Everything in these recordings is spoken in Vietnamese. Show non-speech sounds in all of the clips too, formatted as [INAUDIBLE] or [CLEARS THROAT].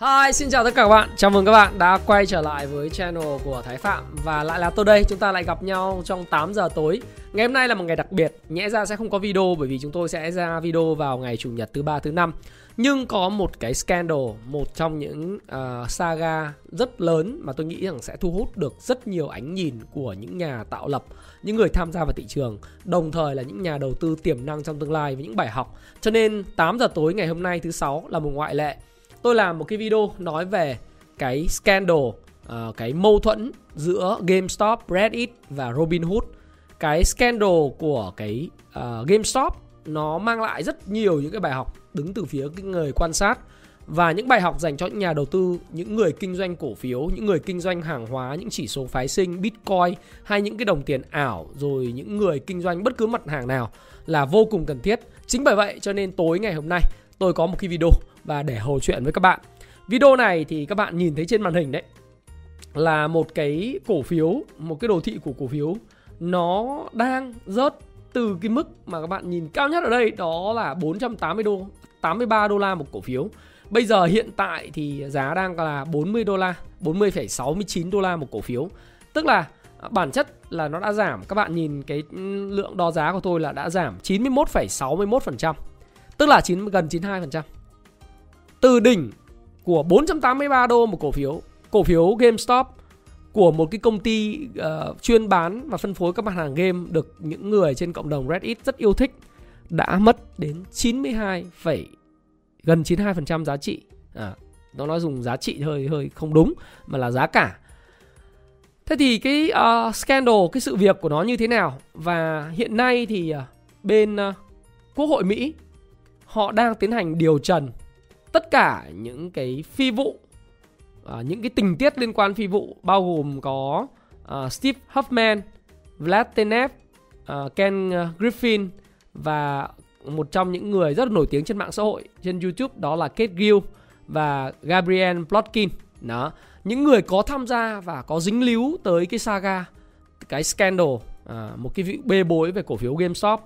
Hi, xin chào tất cả các bạn. Chào mừng các bạn đã quay trở lại với channel của Thái Phạm và lại là tôi đây. Chúng ta lại gặp nhau trong 8 giờ tối. Ngày hôm nay là một ngày đặc biệt. Nhẽ ra sẽ không có video bởi vì chúng tôi sẽ ra video vào ngày chủ nhật thứ ba thứ năm. Nhưng có một cái scandal, một trong những uh, saga rất lớn mà tôi nghĩ rằng sẽ thu hút được rất nhiều ánh nhìn của những nhà tạo lập, những người tham gia vào thị trường, đồng thời là những nhà đầu tư tiềm năng trong tương lai với những bài học. Cho nên 8 giờ tối ngày hôm nay thứ sáu là một ngoại lệ tôi làm một cái video nói về cái scandal, uh, cái mâu thuẫn giữa GameStop, Reddit và Robinhood. Cái scandal của cái uh, GameStop nó mang lại rất nhiều những cái bài học đứng từ phía cái người quan sát và những bài học dành cho những nhà đầu tư, những người kinh doanh cổ phiếu, những người kinh doanh hàng hóa, những chỉ số phái sinh, Bitcoin hay những cái đồng tiền ảo rồi những người kinh doanh bất cứ mặt hàng nào là vô cùng cần thiết. Chính bởi vậy cho nên tối ngày hôm nay tôi có một cái video và để hồ chuyện với các bạn. Video này thì các bạn nhìn thấy trên màn hình đấy là một cái cổ phiếu, một cái đồ thị của cổ phiếu nó đang rớt từ cái mức mà các bạn nhìn cao nhất ở đây đó là 480 đô 83 đô la một cổ phiếu. Bây giờ hiện tại thì giá đang là 40 đô la, 40,69 đô la một cổ phiếu. Tức là à, bản chất là nó đã giảm. Các bạn nhìn cái ừ, lượng đo giá của tôi là đã giảm 91,61%. Tức là 9 gần 92% từ đỉnh của 483 đô một cổ phiếu, cổ phiếu GameStop của một cái công ty uh, chuyên bán và phân phối các mặt hàng game được những người trên cộng đồng Reddit rất yêu thích đã mất đến 92, gần 92% giá trị. À, nó nói dùng giá trị hơi hơi không đúng mà là giá cả. Thế thì cái uh, scandal, cái sự việc của nó như thế nào? Và hiện nay thì uh, bên uh, Quốc hội Mỹ họ đang tiến hành điều trần tất cả những cái phi vụ uh, những cái tình tiết liên quan phi vụ bao gồm có uh, Steve Huffman, Vlad Tenev, uh, Ken Griffin và một trong những người rất là nổi tiếng trên mạng xã hội trên YouTube đó là Kate Gill và Gabriel Plotkin. Đó, những người có tham gia và có dính líu tới cái saga, cái scandal, à, một cái vị bê bối về cổ phiếu GameStop.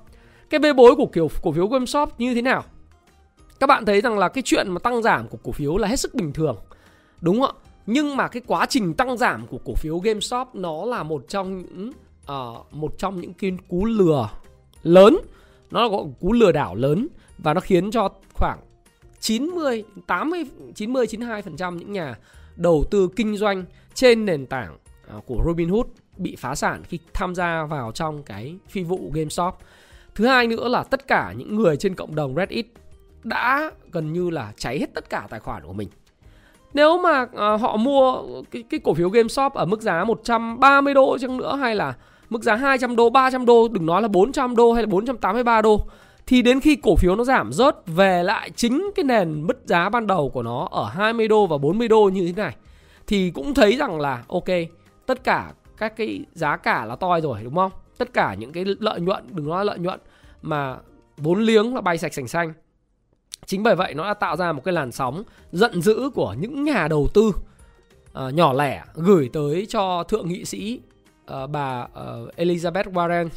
Cái bê bối của kiểu cổ phiếu GameStop như thế nào? Các bạn thấy rằng là cái chuyện mà tăng giảm của cổ phiếu là hết sức bình thường đúng không ạ nhưng mà cái quá trình tăng giảm của cổ phiếu GameStop nó là một trong những uh, một trong những cái cú lừa lớn nó là một cú lừa đảo lớn và nó khiến cho khoảng 90 80 90 92% những nhà đầu tư kinh doanh trên nền tảng uh, của Robinhood bị phá sản khi tham gia vào trong cái phi vụ GameStop. Thứ hai nữa là tất cả những người trên cộng đồng Reddit đã gần như là cháy hết tất cả tài khoản của mình. Nếu mà ờ, họ mua cái, cái cổ phiếu GameStop ở mức giá 130 đô chăng nữa hay là mức giá 200 đô, 300 đô, đừng nói là 400 đô hay là 483 đô thì đến khi cổ phiếu nó giảm rớt về lại chính cái nền mức giá ban đầu của nó ở 20 đô và 40 đô như thế này thì cũng thấy rằng là ok, tất cả các cái giá cả là toi rồi đúng không? Tất cả những cái lợi nhuận, đừng nói lợi nhuận mà vốn liếng là bay sạch sành xanh Chính bởi vậy nó đã tạo ra một cái làn sóng giận dữ của những nhà đầu tư uh, nhỏ lẻ gửi tới cho thượng nghị sĩ uh, bà uh, Elizabeth Warren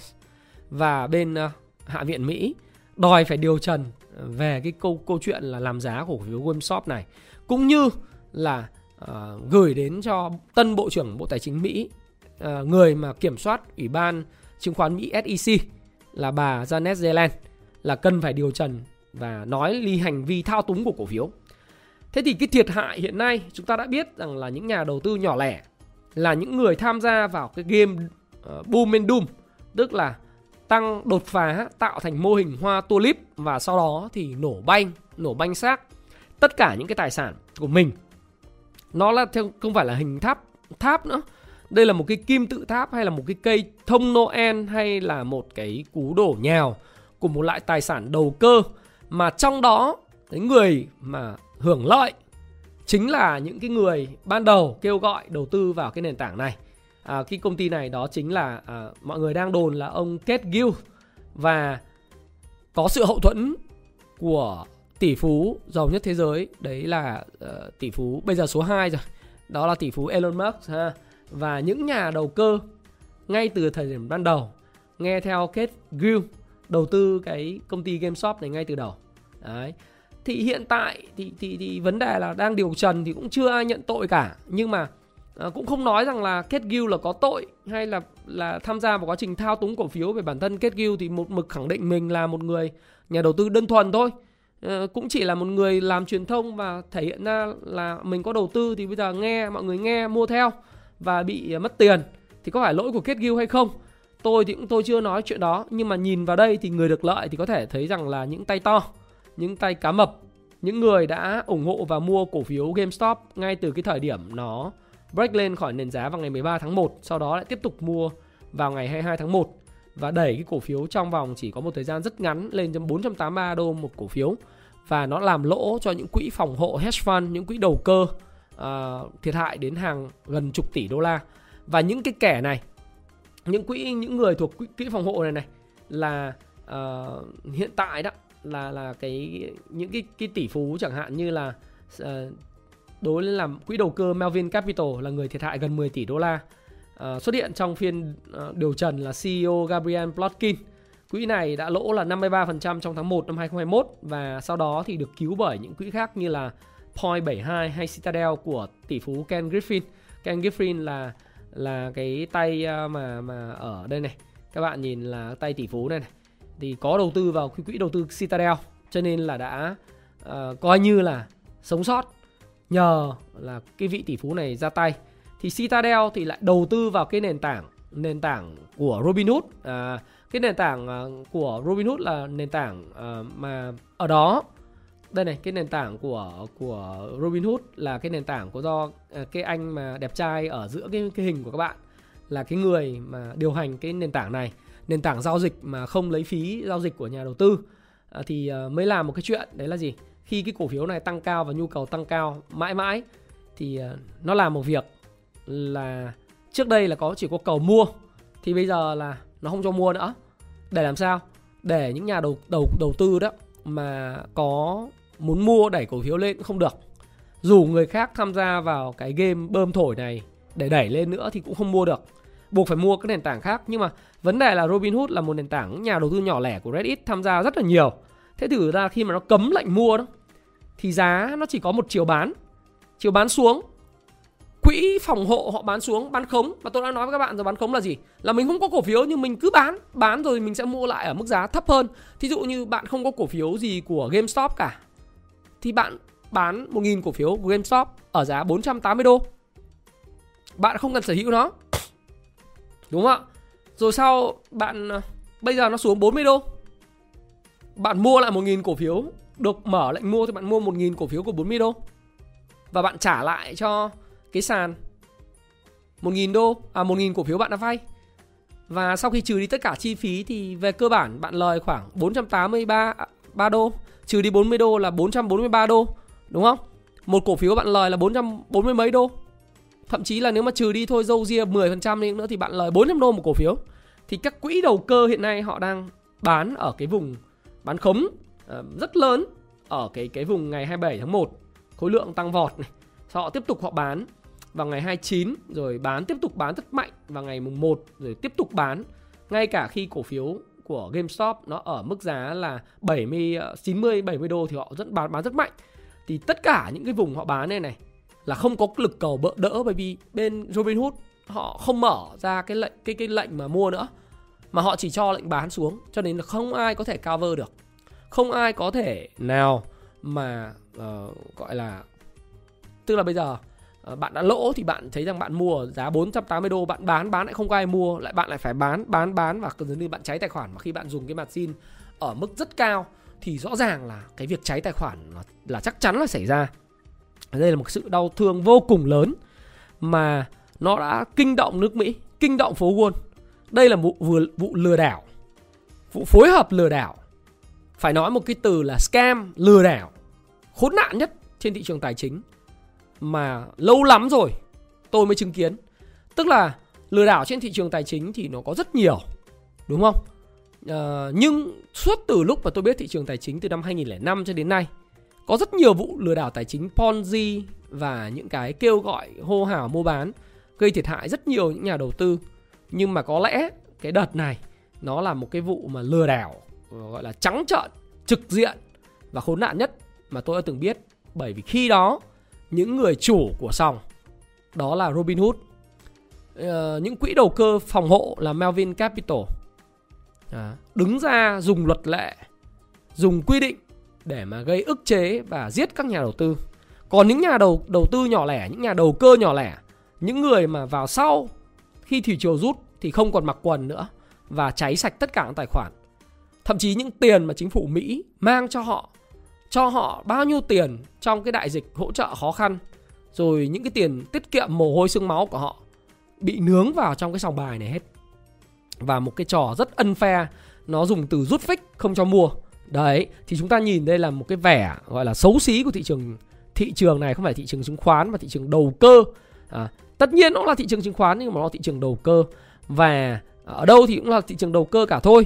và bên uh, Hạ viện Mỹ đòi phải điều trần về cái câu câu chuyện là làm giá của cổ phiếu GameStop này cũng như là uh, gửi đến cho tân bộ trưởng Bộ Tài chính Mỹ uh, người mà kiểm soát Ủy ban chứng khoán Mỹ SEC là bà Janet Yellen là cần phải điều trần và nói ly hành vi thao túng của cổ phiếu. Thế thì cái thiệt hại hiện nay chúng ta đã biết rằng là những nhà đầu tư nhỏ lẻ là những người tham gia vào cái game uh, boom and doom, tức là tăng đột phá tạo thành mô hình hoa tulip và sau đó thì nổ banh, nổ banh xác tất cả những cái tài sản của mình. Nó là theo không phải là hình tháp tháp nữa. Đây là một cái kim tự tháp hay là một cái cây thông Noel hay là một cái cú đổ nhào của một loại tài sản đầu cơ mà trong đó cái người mà hưởng lợi chính là những cái người ban đầu kêu gọi đầu tư vào cái nền tảng này. À, cái công ty này đó chính là à, mọi người đang đồn là ông Kết Gill. Và có sự hậu thuẫn của tỷ phú giàu nhất thế giới. Đấy là uh, tỷ phú bây giờ số 2 rồi. Đó là tỷ phú Elon Musk ha. Và những nhà đầu cơ ngay từ thời điểm ban đầu nghe theo Kết Gill đầu tư cái công ty GameStop này ngay từ đầu. Đấy. Thì hiện tại thì, thì thì vấn đề là đang điều trần thì cũng chưa ai nhận tội cả. Nhưng mà à, cũng không nói rằng là kết Gill là có tội hay là là tham gia vào quá trình thao túng cổ phiếu về bản thân kết Gill thì một mực khẳng định mình là một người nhà đầu tư đơn thuần thôi. À, cũng chỉ là một người làm truyền thông và thể hiện ra là mình có đầu tư thì bây giờ nghe mọi người nghe mua theo và bị mất tiền. Thì có phải lỗi của kết Gill hay không? Tôi thì cũng tôi chưa nói chuyện đó. Nhưng mà nhìn vào đây thì người được lợi thì có thể thấy rằng là những tay to những tay cá mập những người đã ủng hộ và mua cổ phiếu GameStop ngay từ cái thời điểm nó break lên khỏi nền giá vào ngày 13 tháng 1 sau đó lại tiếp tục mua vào ngày 22 tháng 1 và đẩy cái cổ phiếu trong vòng chỉ có một thời gian rất ngắn lên 483 đô một cổ phiếu. Và nó làm lỗ cho những quỹ phòng hộ hedge fund, những quỹ đầu cơ uh, thiệt hại đến hàng gần chục tỷ đô la. Và những cái kẻ này những quỹ những người thuộc quỹ, quỹ phòng hộ này này là uh, hiện tại đó là là cái những cái cái tỷ phú chẳng hạn như là uh, đối với làm quỹ đầu cơ Melvin Capital là người thiệt hại gần 10 tỷ đô la uh, xuất hiện trong phiên uh, điều trần là CEO Gabriel Plotkin. Quỹ này đã lỗ là 53% trong tháng 1 năm 2021 và sau đó thì được cứu bởi những quỹ khác như là Point 72 hay Citadel của tỷ phú Ken Griffin. Ken Griffin là là cái tay ờ, mà mà ở đây này. Các bạn nhìn là tay tỷ phú này này. Thì có đầu tư vào quỹ đầu tư Citadel cho nên là đã uh, coi như là sống sót nhờ là cái vị tỷ phú này ra tay. Thì Citadel thì lại đầu tư vào cái nền tảng nền tảng của Robinhood à, cái nền tảng uh, của Robinhood là nền tảng uh, mà ở đó đây này cái nền tảng của của Robinhood là cái nền tảng của do à, cái anh mà đẹp trai ở giữa cái cái hình của các bạn là cái người mà điều hành cái nền tảng này. Nền tảng giao dịch mà không lấy phí giao dịch của nhà đầu tư. À, thì à, mới làm một cái chuyện đấy là gì? Khi cái cổ phiếu này tăng cao và nhu cầu tăng cao mãi mãi thì à, nó làm một việc là trước đây là có chỉ có cầu mua thì bây giờ là nó không cho mua nữa. Để làm sao? Để những nhà đầu đầu đầu tư đó mà có muốn mua đẩy cổ phiếu lên cũng không được. Dù người khác tham gia vào cái game bơm thổi này để đẩy lên nữa thì cũng không mua được. Buộc phải mua các nền tảng khác, nhưng mà vấn đề là Robinhood là một nền tảng nhà đầu tư nhỏ lẻ của Reddit tham gia rất là nhiều. Thế thử ra khi mà nó cấm lệnh mua đó, thì giá nó chỉ có một chiều bán. Chiều bán xuống. Quỹ phòng hộ họ bán xuống, bán khống. Và tôi đã nói với các bạn rồi, bán khống là gì? Là mình không có cổ phiếu nhưng mình cứ bán. Bán rồi mình sẽ mua lại ở mức giá thấp hơn. Thí dụ như bạn không có cổ phiếu gì của GameStop cả thì bạn bán 1.000 cổ phiếu của GameStop ở giá 480 đô bạn không cần sở hữu nó Đúng không ạ? Rồi sau bạn à, bây giờ nó xuống 40 đô. Bạn mua lại 1.000 cổ phiếu, được mở lệnh mua thì bạn mua 1.000 cổ phiếu của 40 đô. Và bạn trả lại cho cái sàn 1.000 đô, à 1.000 cổ phiếu bạn đã vay. Và sau khi trừ đi tất cả chi phí thì về cơ bản bạn lời khoảng 483 3 à, đô, trừ đi 40 đô là 443 đô, đúng không? Một cổ phiếu bạn lời là 440 mấy đô Thậm chí là nếu mà trừ đi thôi dâu ria 10% đi nữa thì bạn lời 400 đô một cổ phiếu. Thì các quỹ đầu cơ hiện nay họ đang bán ở cái vùng bán khống ờ, rất lớn ở cái cái vùng ngày 27 tháng 1. Khối lượng tăng vọt này. Sau họ tiếp tục họ bán vào ngày 29 rồi bán tiếp tục bán rất mạnh vào ngày mùng 1 rồi tiếp tục bán ngay cả khi cổ phiếu của GameStop nó ở mức giá là 70 90 70 đô thì họ rất bán bán rất mạnh. Thì tất cả những cái vùng họ bán này này là không có lực cầu bỡ đỡ bởi vì bên Robinhood họ không mở ra cái lệnh cái cái lệnh mà mua nữa mà họ chỉ cho lệnh bán xuống cho nên là không ai có thể cover được không ai có thể nào mà uh, gọi là tức là bây giờ Ờ, bạn đã lỗ thì bạn thấy rằng bạn mua ở giá 480 đô bạn bán bán lại không có ai mua lại bạn lại phải bán bán bán và gần như bạn cháy tài khoản mà khi bạn dùng cái margin ở mức rất cao thì rõ ràng là cái việc cháy tài khoản là, là chắc chắn là xảy ra đây là một sự đau thương vô cùng lớn mà nó đã kinh động nước Mỹ, kinh động phố Wall. Đây là vụ vừa vụ lừa đảo, vụ phối hợp lừa đảo. Phải nói một cái từ là scam, lừa đảo, khốn nạn nhất trên thị trường tài chính mà lâu lắm rồi tôi mới chứng kiến. Tức là lừa đảo trên thị trường tài chính thì nó có rất nhiều, đúng không? À, nhưng suốt từ lúc mà tôi biết thị trường tài chính từ năm 2005 cho đến nay có rất nhiều vụ lừa đảo tài chính Ponzi và những cái kêu gọi hô hào mua bán gây thiệt hại rất nhiều những nhà đầu tư. Nhưng mà có lẽ cái đợt này nó là một cái vụ mà lừa đảo gọi là trắng trợn, trực diện và khốn nạn nhất mà tôi đã từng biết bởi vì khi đó những người chủ của sòng. Đó là Robinhood uh, ờ, những quỹ đầu cơ phòng hộ là Melvin Capital. À, đứng ra dùng luật lệ dùng quy định để mà gây ức chế và giết các nhà đầu tư. Còn những nhà đầu đầu tư nhỏ lẻ những nhà đầu cơ nhỏ lẻ những người mà vào sau khi thị trường rút thì không còn mặc quần nữa và cháy sạch tất cả các tài khoản. Thậm chí những tiền mà chính phủ Mỹ mang cho họ cho họ bao nhiêu tiền trong cái đại dịch hỗ trợ khó khăn rồi những cái tiền tiết kiệm mồ hôi xương máu của họ bị nướng vào trong cái sòng bài này hết. Và một cái trò rất ân phe nó dùng từ rút phích không cho mua. Đấy thì chúng ta nhìn đây là một cái vẻ gọi là xấu xí của thị trường thị trường này không phải thị trường chứng khoán mà thị trường đầu cơ. À, tất nhiên nó là thị trường chứng khoán nhưng mà nó là thị trường đầu cơ. Và ở đâu thì cũng là thị trường đầu cơ cả thôi.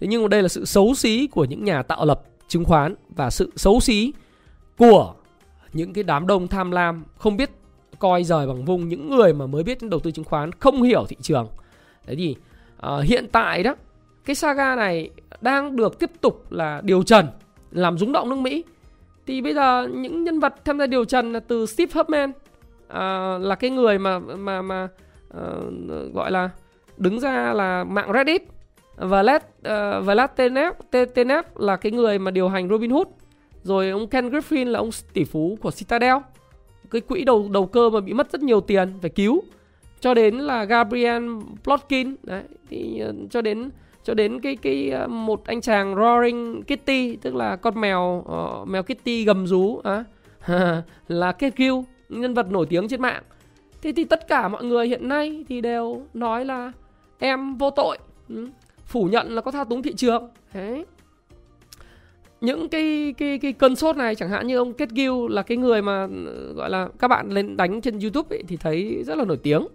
Thế nhưng mà đây là sự xấu xí của những nhà tạo lập chứng khoán và sự xấu xí của những cái đám đông tham lam không biết coi rời bằng vung những người mà mới biết đầu tư chứng khoán không hiểu thị trường. Đấy thì uh, hiện tại đó cái saga này đang được tiếp tục là điều trần làm rúng động nước Mỹ. Thì bây giờ những nhân vật tham gia điều trần là từ Steve Huffman uh, ờ, là cái người mà mà mà uh, gọi là đứng ra là mạng Reddit và led uh, Vlad Tenev, Tenev là cái người mà điều hành Robinhood rồi ông Ken Griffin là ông tỷ phú của Citadel. Cái quỹ đầu đầu cơ mà bị mất rất nhiều tiền phải cứu. Cho đến là Gabriel Plotkin đấy thì uh, cho đến cho đến cái cái uh, một anh chàng Roaring Kitty tức là con mèo uh, mèo Kitty gầm rú à, [LAUGHS] là Kate Gill nhân vật nổi tiếng trên mạng. Thế thì tất cả mọi người hiện nay thì đều nói là em vô tội ừ phủ nhận là có thao túng thị trường. Đấy. Những cái cái cái cơn sốt này chẳng hạn như ông Kết Gill là cái người mà gọi là các bạn lên đánh trên YouTube ấy, thì thấy rất là nổi tiếng.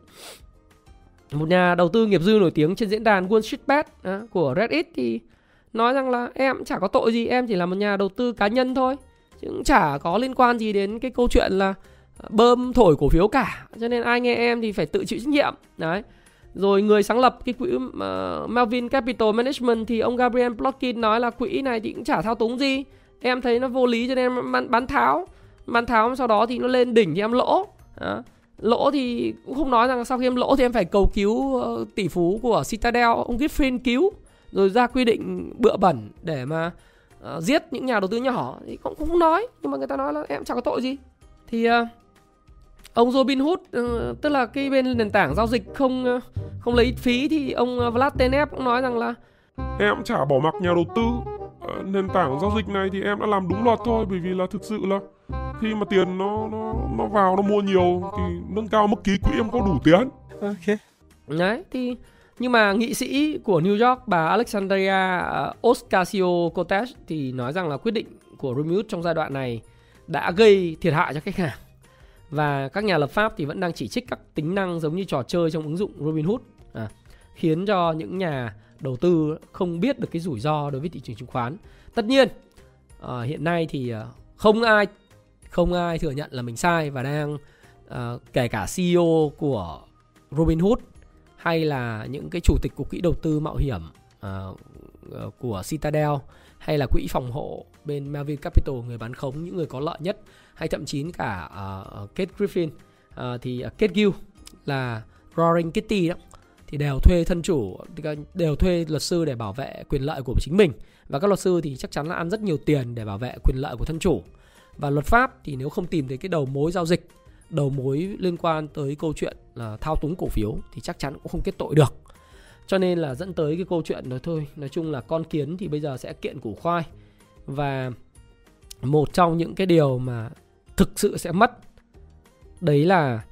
Một nhà đầu tư nghiệp dư nổi tiếng trên diễn đàn Wall Street Bet à, của Reddit thì nói rằng là em chả có tội gì em chỉ là một nhà đầu tư cá nhân thôi chứ cũng chả có liên quan gì đến cái câu chuyện là bơm thổi cổ phiếu cả. Cho nên ai nghe em thì phải tự chịu trách nhiệm. Đấy rồi người sáng lập cái quỹ uh, Melvin Capital Management thì ông Gabriel Plotkin nói là quỹ này thì cũng chả thao túng gì. Em thấy nó vô lý cho nên em bán, bán tháo. Bán tháo sau đó thì nó lên đỉnh thì em lỗ. Đó. Lỗ thì cũng không nói rằng sau khi em lỗ thì em phải cầu cứu uh, tỷ phú của Citadel, ông Griffin cứu. Rồi ra quy định bựa bẩn để mà uh, giết những nhà đầu tư nhỏ thì cũng không nói. Nhưng mà người ta nói là em chẳng có tội gì. Thì uh, ông Robinhood uh, tức là cái bên nền tảng giao dịch không uh, không lấy phí thì ông uh, Vlad Tenev cũng nói rằng là em chả bỏ mặc nhà đầu tư. Nền tảng giao dịch này thì em đã làm đúng luật thôi bởi vì là thực sự là khi mà tiền nó nó nó vào nó mua nhiều thì nâng cao mức ký quỹ em có đủ tiền. Ok. Đấy thì nhưng mà nghị sĩ của New York bà Alexandria Ocasio Cortez thì nói rằng là quyết định của Robinhood trong giai đoạn này đã gây thiệt hại cho khách hàng và các nhà lập pháp thì vẫn đang chỉ trích các tính năng giống như trò chơi trong ứng dụng Robinhood à, khiến cho những nhà đầu tư không biết được cái rủi ro đối với thị trường chứng khoán. Tất nhiên à, hiện nay thì ờ, không ai không ai thừa nhận là mình sai và đang à, kể cả CEO của Robinhood hay là những cái chủ tịch của quỹ đầu tư mạo hiểm à, của Citadel hay là quỹ phòng hộ bên Melvin Capital người bán khống những người có lợi nhất hay thậm chí cả uh, Kate Griffin. Uh, thì uh, Kate Gill là Roaring Kitty đó. Thì đều thuê thân chủ đều thuê luật sư để bảo vệ quyền lợi của chính mình. Và các luật sư thì chắc chắn là ăn rất nhiều tiền để bảo vệ quyền lợi của thân chủ. Và luật pháp thì nếu không tìm thấy cái đầu mối giao dịch đầu mối liên quan tới câu chuyện là thao túng cổ phiếu thì chắc chắn cũng không kết tội được. Cho nên là dẫn tới cái câu chuyện đó thôi nói chung là con kiến thì bây giờ sẽ kiện củ khoai. Và một trong những cái điều mà thực sự sẽ mất. Đấy là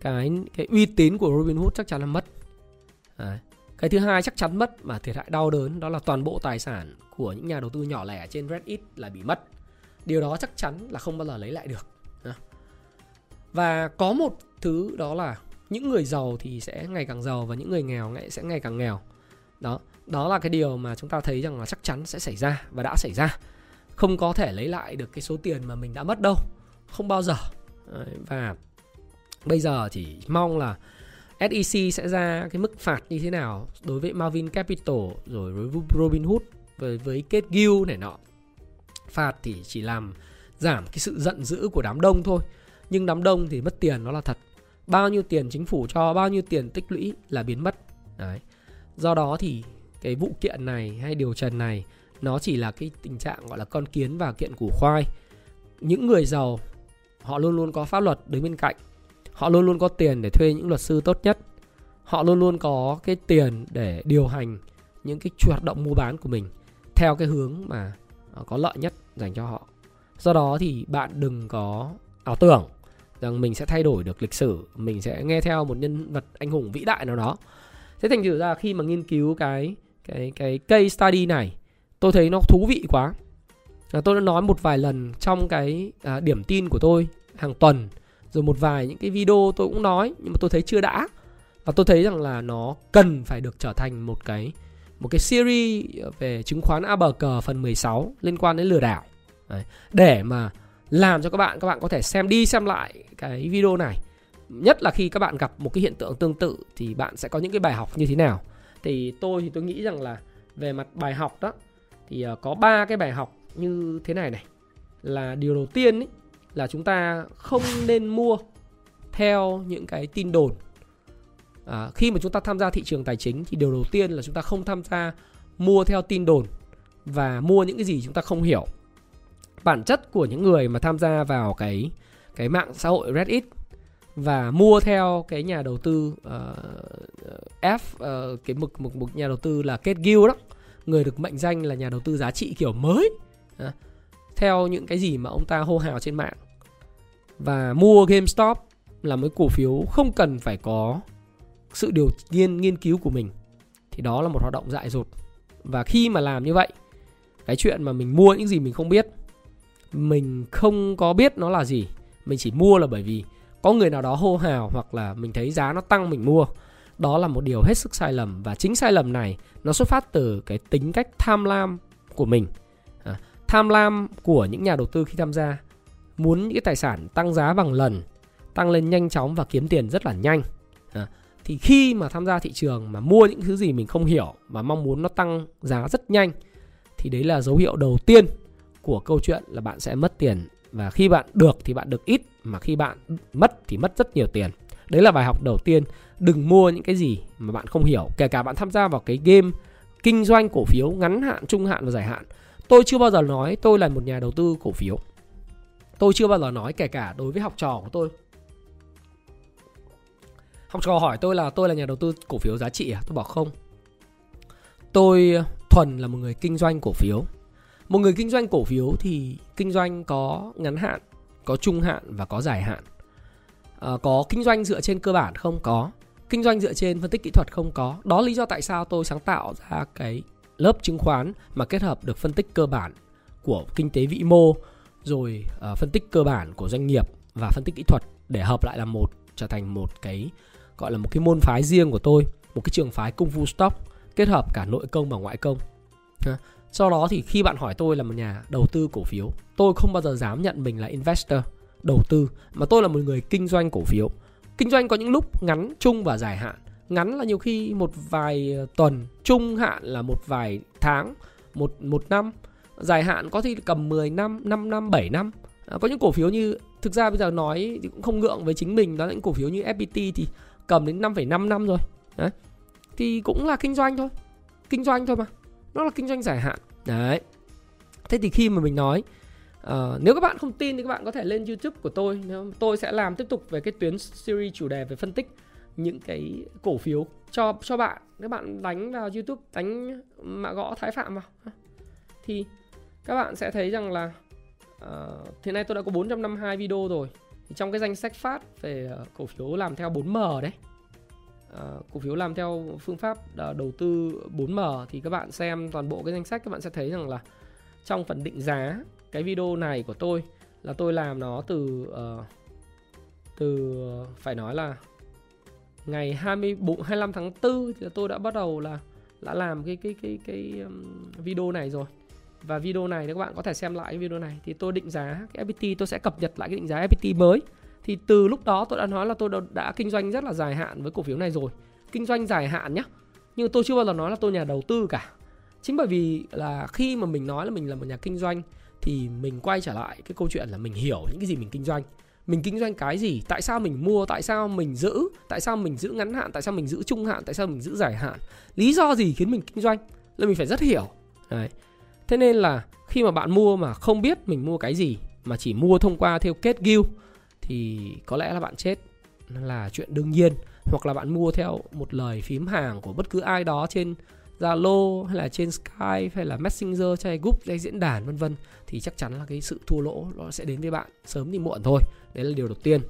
cái cái uy tín của Robinhood chắc chắn là mất. Đấy. cái thứ hai chắc chắn mất mà thiệt hại đau đớn đó là toàn bộ tài sản của những nhà đầu tư nhỏ lẻ trên Reddit là bị mất. Điều đó chắc chắn là không bao giờ lấy lại được. Và có một thứ đó là những người giàu thì sẽ ngày càng giàu và những người nghèo sẽ ngày càng nghèo. Đó. Đó là cái điều mà chúng ta thấy rằng là chắc chắn sẽ xảy ra và đã xảy ra. Không có thể lấy lại được cái số tiền mà mình đã mất đâu không bao giờ. Và bây giờ thì mong là SEC sẽ ra cái mức phạt như thế nào đối với Marvin Capital, rồi với Robinhood với với kết Gill này nọ. Phạt thì chỉ làm giảm cái sự giận dữ của đám đông thôi, nhưng đám đông thì mất tiền nó là thật. Bao nhiêu tiền chính phủ cho, bao nhiêu tiền tích lũy là biến mất. Đấy. Do đó thì cái vụ kiện này hay điều trần này, nó chỉ là cái tình trạng gọi là con kiến và kiện củ khoai. Những người giàu họ luôn luôn có pháp luật đứng bên cạnh. Họ luôn luôn có tiền để thuê những luật sư tốt nhất. Họ luôn luôn có cái tiền để điều hành những cái hoạt động mua bán của mình theo cái hướng mà ờ, có lợi nhất dành cho họ. Do đó thì bạn đừng có ảo tưởng rằng mình sẽ thay đổi được lịch sử mình sẽ nghe theo một nhân vật anh hùng vĩ đại nào đó. Thế thành thử ra khi mà nghiên cứu cái cái cái case study này tôi thấy nó thú vị quá. À, tôi đã nói một vài lần trong cái à, điểm tin của tôi hàng tuần rồi một vài những cái video tôi cũng nói nhưng mà tôi thấy chưa đã. Và tôi thấy rằng là nó cần phải được trở thành một cái một cái series về chứng khoán A bờ cờ phần 16 liên quan đến lừa đảo. Đấy. để mà làm cho các bạn các bạn có thể xem đi xem lại cái video này. Nhất là khi các bạn gặp một cái hiện tượng tương tự thì bạn sẽ có những cái bài học như thế nào. Thì tôi thì tôi nghĩ rằng là về mặt bài học đó thì ờ, có ba cái bài học như thế này này. Là điều đầu tiên ấy, là chúng ta không nên mua theo những cái tin đồn. À, khi mà chúng ta tham gia thị trường tài chính thì điều đầu tiên là chúng ta không tham gia mua theo tin đồn và mua những cái gì chúng ta không hiểu. Bản chất của những người mà tham gia vào cái cái mạng xã hội Reddit và mua theo cái nhà đầu tư uh, F uh, cái mực mực mực nhà đầu tư là Kết Gill đó người được mệnh danh là nhà đầu tư giá trị kiểu mới à, theo những cái gì mà ông ta hô hào trên mạng. Và mua GameStop là một cổ phiếu không cần phải có sự điều nghiên nghiên cứu của mình. Thì đó là một hoạt động dại dột. Và khi mà làm như vậy, cái chuyện mà mình mua những gì mình không biết, mình không có biết nó là gì, mình chỉ mua là bởi vì có người nào đó hô hào hoặc là mình thấy giá nó tăng mình mua, đó là một điều hết sức sai lầm. Và chính sai lầm này nó xuất phát từ cái tính cách tham lam của mình tham lam của những nhà đầu tư khi tham gia. Muốn những cái tài sản tăng giá bằng lần tăng lên nhanh chóng và kiếm tiền rất là nhanh. À, thì khi mà tham gia thị trường mà mua những thứ gì mình không hiểu mà mong muốn nó tăng giá rất nhanh thì đấy là dấu hiệu đầu tiên của câu chuyện là bạn sẽ mất tiền. Và khi bạn được thì bạn được ít mà khi bạn mất thì mất rất nhiều tiền. Đấy là bài học đầu tiên. Đừng mua những cái gì mà bạn không hiểu kể cả bạn tham gia vào cái game kinh doanh cổ phiếu ngắn hạn trung hạn và dài hạn tôi chưa bao giờ nói tôi là một nhà đầu tư cổ phiếu. Tôi chưa bao giờ nói kể cả đối với học trò của tôi. Học trò hỏi tôi là tôi là nhà đầu tư cổ phiếu giá trị à? Tôi bảo không. Tôi ờ, thuần là một người kinh doanh cổ phiếu. Một người kinh doanh cổ phiếu thì kinh doanh có ngắn hạn có trung hạn và có dài hạn. À, có kinh doanh dựa trên cơ bản không? Có. Kinh doanh dựa trên phân tích kỹ thuật không? Có. Đó lý do tại sao tôi sáng tạo ra cái lớp chứng khoán mà kết hợp được phân tích cơ bản của kinh tế vĩ mô rồi uh, phân tích cơ bản của doanh nghiệp và phân tích kỹ thuật để hợp lại là một trở thành một cái gọi là một cái môn phái riêng của tôi một cái trường phái công phu stock kết hợp cả nội công và ngoại công. Do đó thì khi bạn hỏi tôi là một nhà đầu tư cổ phiếu tôi không bao giờ dám nhận mình là investor đầu tư mà tôi là một người kinh doanh cổ phiếu. Kinh doanh có những lúc ngắn trung và dài hạn ngắn là nhiều khi một vài ờ, tuần trung hạn là một vài tháng một một năm dài hạn có thể cầm 10 năm 5 năm 7 năm. À, có những cổ phiếu như thực ra bây giờ nói thì cũng không ngượng với chính mình đó là những cổ phiếu như FPT thì cầm đến 5,5 năm rồi đấy. Thì cũng là kinh doanh thôi kinh doanh thôi mà nó là kinh doanh dài hạn đấy. Thế thì khi mà mình nói uh, nếu các bạn không tin thì các bạn có thể lên youtube của tôi nếu tôi sẽ làm tiếp tục về cái tuyến series chủ đề về phân tích những cái cổ phiếu cho cho bạn. Các bạn đánh vào youtube đánh mã gõ thái phạm vào. Thì các bạn sẽ thấy rằng là uh, hiện nay tôi đã có 452 video rồi. Thì trong cái danh sách phát về ờ, cổ phiếu làm theo 4M đấy uh, cổ phiếu làm theo phương pháp đầu tư 4M thì các bạn xem toàn bộ cái danh sách các bạn sẽ thấy rằng là trong phần định giá cái video này của tôi là tôi làm nó từ uh, từ phải nói là ngày 24 25 tháng 4 thì tôi đã bắt đầu là đã làm cái cái cái cái um, video này rồi. Và video này thì các bạn có thể xem lại cái video này thì tôi định giá cái FPT tôi sẽ cập nhật lại cái định giá FPT mới. Thì từ lúc đó tôi đã nói là tôi đã, đã kinh doanh rất là dài hạn với cổ phiếu này rồi. Kinh doanh dài hạn nhá. Nhưng tôi chưa bao giờ nói là tôi nhà đầu tư cả. Chính bởi vì là khi mà mình nói là mình là một nhà kinh doanh thì mình quay trở lại cái câu chuyện là mình hiểu những cái gì mình kinh doanh mình kinh doanh cái gì, tại sao mình mua, tại sao mình giữ, tại sao mình giữ ngắn hạn, tại sao mình giữ trung hạn, tại sao mình giữ dài hạn? Lý do gì khiến mình kinh doanh? Là mình phải rất hiểu. Đấy. Thế nên là khi mà bạn mua mà không biết mình mua cái gì, mà chỉ mua thông qua theo kết guild, thì có lẽ là bạn chết. Là chuyện đương nhiên. Hoặc là bạn mua theo một lời phím hàng của bất cứ ai đó trên Zalo hay là trên Skype hay là Messenger hay group hay diễn đàn vân vân thì chắc chắn là cái sự thua lỗ nó sẽ đến với bạn sớm thì muộn thôi. Đấy là điều đầu tiên.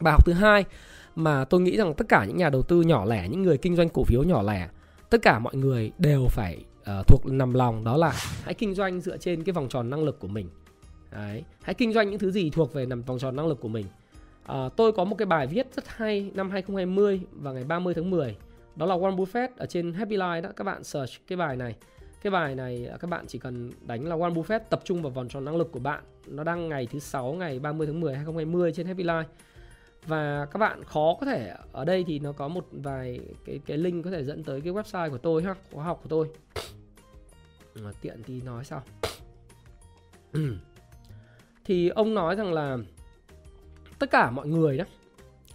Bài học thứ hai mà tôi nghĩ rằng tất cả những nhà đầu tư nhỏ lẻ, những người kinh doanh cổ phiếu nhỏ lẻ, tất cả mọi người đều phải uh, thuộc nằm lòng đó là hãy kinh doanh dựa trên cái vòng tròn năng lực của mình. Đấy, hãy kinh doanh những thứ gì thuộc về nằm vòng tròn năng lực của mình. Uh, tôi có một cái bài viết rất hay năm 2020 vào ngày 30 tháng 10 đó là Warren Buffett ở trên Happy Life đó. Các bạn search cái bài này. Cái bài này à, các bạn chỉ cần đánh là Warren Buffett tập trung vào vòng tròn năng lực của bạn. Nó đăng ngày thứ sáu, ngày 30 tháng 10 2020 trên Happy Life và các bạn khó có thể, ở đây thì nó có một vài cái cái link có thể dẫn tới cái website của tôi ha, khóa học của tôi. Mà tiện thì nói sao [CLEARS THROAT] thì ông nói rằng là tất cả mọi người đó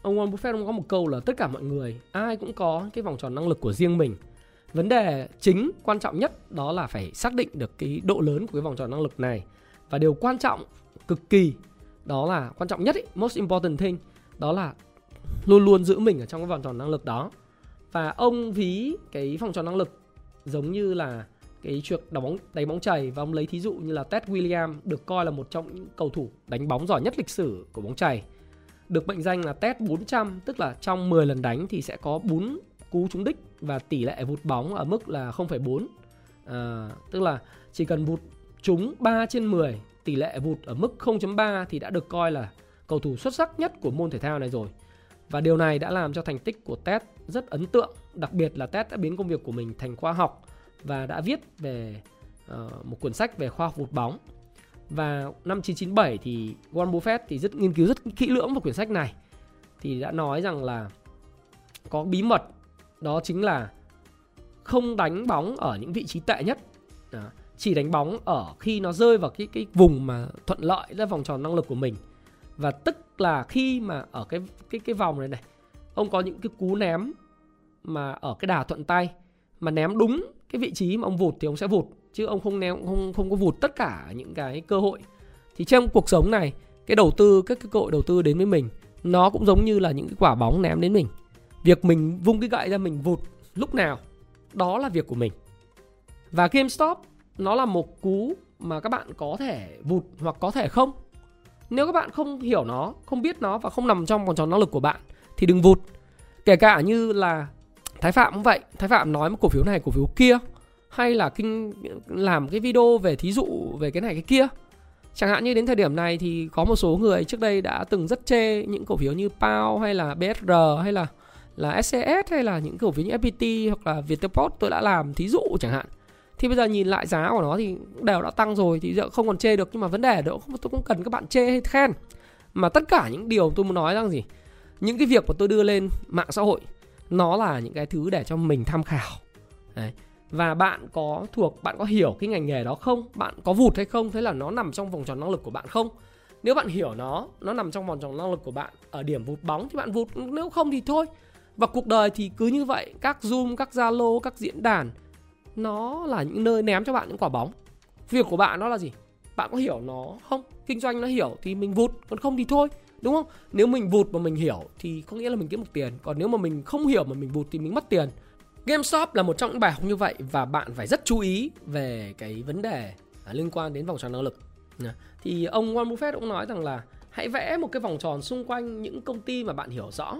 ông Warren Buffett ông có một câu là tất cả mọi người ai cũng có cái vòng tròn năng lực của riêng mình. Vấn đề chính quan trọng nhất đó là phải xác định được cái độ lớn của cái vòng tròn năng lực này. Và điều quan trọng cực kỳ đó là quan trọng nhất ý, most important thing đó là luôn luôn giữ mình ở trong cái vòng tròn năng lực đó. Và ông ví cái vòng tròn năng lực giống như là cái chuyện đá bóng đánh bóng chày và ông lấy thí dụ như là Ted Williams được coi là một trong những cầu thủ đánh bóng giỏi nhất lịch sử của bóng chày được mệnh danh là test 400 tức là trong 10 lần đánh thì sẽ có 4 cú trúng đích và tỷ lệ vụt bóng ở mức là 0,4 à, tức là chỉ cần vụt trúng 3 trên 10 tỷ lệ vụt ở mức 0.3 thì đã được coi là cầu thủ xuất sắc nhất của môn thể thao này rồi. Và điều này đã làm cho thành tích của Ted rất ấn tượng đặc biệt là Ted đã biến công việc của mình thành khoa học và đã viết về uh, một cuốn sách về khoa học vụt bóng và năm 1997 thì Warren Buffett thì rất nghiên cứu rất kỹ lưỡng vào quyển sách này. Thì đã nói rằng là có bí mật, đó chính là không đánh bóng ở những vị trí tệ nhất. Đó. chỉ đánh bóng ở khi nó rơi vào cái cái vùng mà thuận lợi ra vòng tròn năng lực của mình. Và tức là khi mà ở cái cái cái vòng này này, ông có những cái cú ném mà ở cái đà thuận tay, mà ném đúng cái vị trí mà ông vụt thì ông sẽ vụt chứ ông không ném không không có vụt tất cả những cái cơ hội. Thì trong cuộc sống này, cái đầu tư các cái cơ hội đầu tư đến với mình, nó cũng giống như là những cái quả bóng ném đến mình. Việc mình vung cái gậy ra mình vụt lúc nào, đó là việc của mình. Và GameStop, nó là một cú mà các bạn có thể vụt hoặc có thể không. Nếu các bạn không hiểu nó, không biết nó và không nằm trong vòng tròn năng lực của bạn, thì đừng vụt. Kể cả như là Thái Phạm cũng vậy, Thái Phạm nói một cổ phiếu này, cổ phiếu kia hay là kinh, làm cái video về thí dụ về cái này cái kia. Chẳng hạn như đến thời điểm này thì có một số người trước đây đã từng rất chê những cổ phiếu như PAO hay là BSR hay là là SCS hay là những cổ phiếu như FPT hoặc là Viettelport tôi đã làm thí dụ chẳng hạn. Thì bây giờ nhìn lại giá của nó thì đều đã tăng rồi, thì giờ không còn chê được. Nhưng mà vấn đề đó tôi cũng cần các bạn chê hay khen. Mà tất cả những điều tôi muốn nói rằng gì? Những cái việc mà tôi đưa lên mạng xã hội, nó là những cái thứ để cho mình tham khảo. Đấy và bạn có thuộc, bạn có hiểu cái ngành nghề đó không? Bạn có vụt hay không? Thế là nó nằm trong vòng tròn năng lực của bạn không? Nếu bạn hiểu nó nó nằm trong vòng tròn năng lực của bạn ở điểm vụt bóng thì bạn vụt, nếu không thì thôi. Và cuộc đời thì cứ như vậy, các zoom, các zalo, các diễn đàn, nó là những nơi ném cho bạn những quả bóng. Việc của bạn nó là gì? Bạn có hiểu nó không? Kinh doanh nó hiểu thì mình vụt, còn không thì thôi, đúng không? Nếu mình vụt mà mình hiểu thì có nghĩa là mình kiếm được tiền, còn nếu mà mình không hiểu mà mình vụt thì mình mất tiền. GameStop là một trong những bài học như vậy và bạn phải rất chú ý về cái vấn đề à, liên quan đến vòng tròn năng lực. Thì ông Warren Buffett cũng nói rằng là hãy vẽ một cái vòng tròn xung quanh những công ty mà bạn hiểu rõ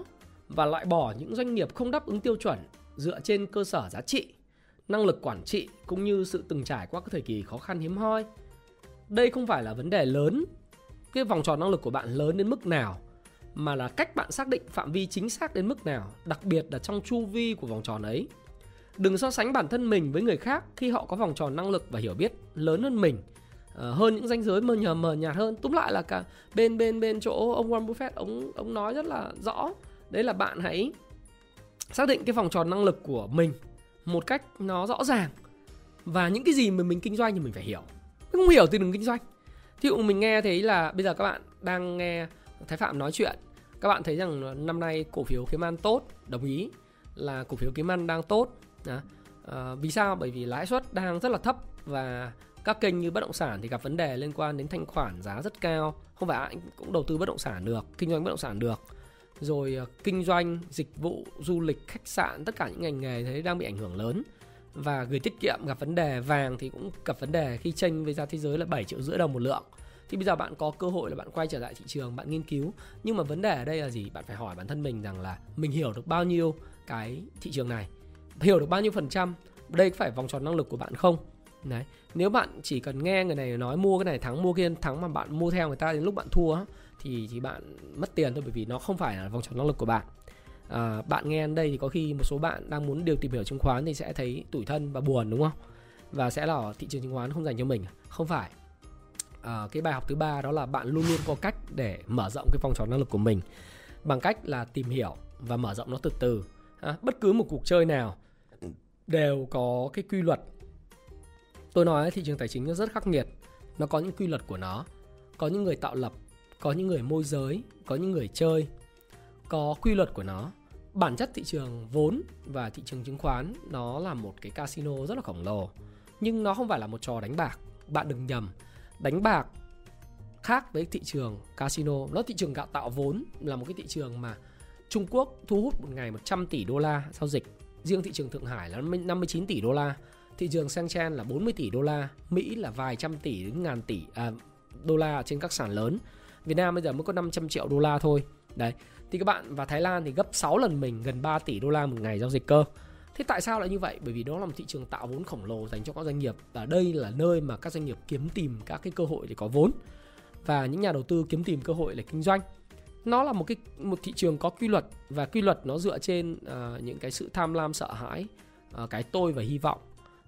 và loại bỏ những doanh nghiệp không đáp ứng tiêu chuẩn dựa trên cơ sở giá trị, năng lực quản trị cũng như sự từng trải qua các thời kỳ khó khăn hiếm hoi. Đây không phải là vấn đề lớn, cái vòng tròn năng lực của bạn lớn đến mức nào mà là cách bạn xác định phạm vi chính xác đến mức nào, đặc biệt là trong chu vi của vòng tròn ấy. Đừng so sánh bản thân mình với người khác khi họ có vòng tròn năng lực và hiểu biết lớn hơn mình, ờ, hơn những ranh giới mờ nhờ mờ nhạt hơn. Túm lại là cả bên bên bên chỗ ông Warren Buffett ông ông nói rất là rõ, đấy là bạn hãy xác định cái vòng tròn năng lực của mình một cách nó rõ ràng và những cái gì mà mình kinh doanh thì mình phải hiểu. Không hiểu thì đừng kinh doanh. Thí dụ mình nghe thấy là bây giờ các bạn đang nghe Thái Phạm nói chuyện. Các bạn thấy rằng năm nay cổ phiếu kiếm ăn tốt đồng ý là cổ phiếu kiếm ăn đang tốt. À, à, vì sao? Bởi vì lãi suất đang rất là thấp và các kênh như bất động sản thì gặp vấn đề liên quan đến thanh khoản giá rất cao. Không phải ai cũng đầu tư bất động sản được kinh doanh bất động sản được. Rồi ờ, kinh doanh dịch vụ du lịch khách sạn tất cả những ngành nghề thế đang bị ảnh hưởng lớn. Và gửi tiết kiệm gặp vấn đề vàng thì cũng gặp vấn đề khi tranh với giá thế giới là 7 triệu rưỡi đồng một lượng thì bây giờ bạn có cơ hội là bạn quay trở lại thị trường bạn nghiên cứu. Nhưng mà vấn đề ở đây là gì? Bạn phải hỏi bản thân mình rằng là mình hiểu được bao nhiêu cái thị trường này? Hiểu được bao nhiêu phần trăm? Đây có phải vòng tròn năng lực của bạn không? Đấy. Nếu bạn chỉ cần nghe người này nói mua cái này thắng mua kia thắng mà bạn mua theo người ta đến lúc bạn thua thì thì bạn mất tiền thôi bởi vì nó không phải là vòng tròn năng lực của bạn. À, bạn nghe đến đây thì có khi một số bạn đang muốn điều tìm hiểu chứng khoán thì sẽ thấy tủi thân và buồn đúng không? Và sẽ là thị trường chứng khoán không dành cho mình. Không phải à, cái bài học thứ ba đó là bạn luôn luôn có cách để mở rộng cái vòng tròn năng lực của mình. Bằng cách là tìm hiểu và mở rộng nó từ từ. À, bất cứ một cuộc chơi nào đều có cái quy luật. Tôi nói thị trường tài chính nó rất khắc nghiệt. Nó có những quy luật của nó. Có những người tạo lập có những người môi giới có những người chơi. Có quy luật của nó. Bản chất thị trường vốn và thị trường chứng khoán nó là một cái casino rất là khổng lồ. Nhưng nó không phải là một trò đánh bạc. Bạn đừng nhầm đánh bạc khác với thị trường casino. Nó thị trường gạo tạo vốn là một cái thị trường mà Trung Quốc thu hút một ngày 100 tỷ đô la giao dịch. Riêng thị trường Thượng Hải là 59 tỷ đô la. Thị trường Shenzhen là 40 tỷ đô la. Mỹ là vài trăm tỷ đến ngàn tỷ à, đô la trên các sản lớn. Việt Nam bây giờ mới có 500 triệu đô la thôi. Đấy thì các bạn và Thái Lan thì gấp 6 lần mình gần 3 tỷ đô la một ngày giao dịch cơ. Thế tại sao lại như vậy? Bởi vì đó là một thị trường tạo vốn khổng lồ dành cho các doanh nghiệp và đây là nơi mà các doanh nghiệp kiếm tìm các cái cơ hội để có vốn và những nhà đầu tư kiếm tìm cơ hội để kinh doanh. Nó là một cái một thị trường có quy luật và quy luật nó dựa trên uh, những cái sự tham lam sợ hãi, uh, cái tôi và hy vọng.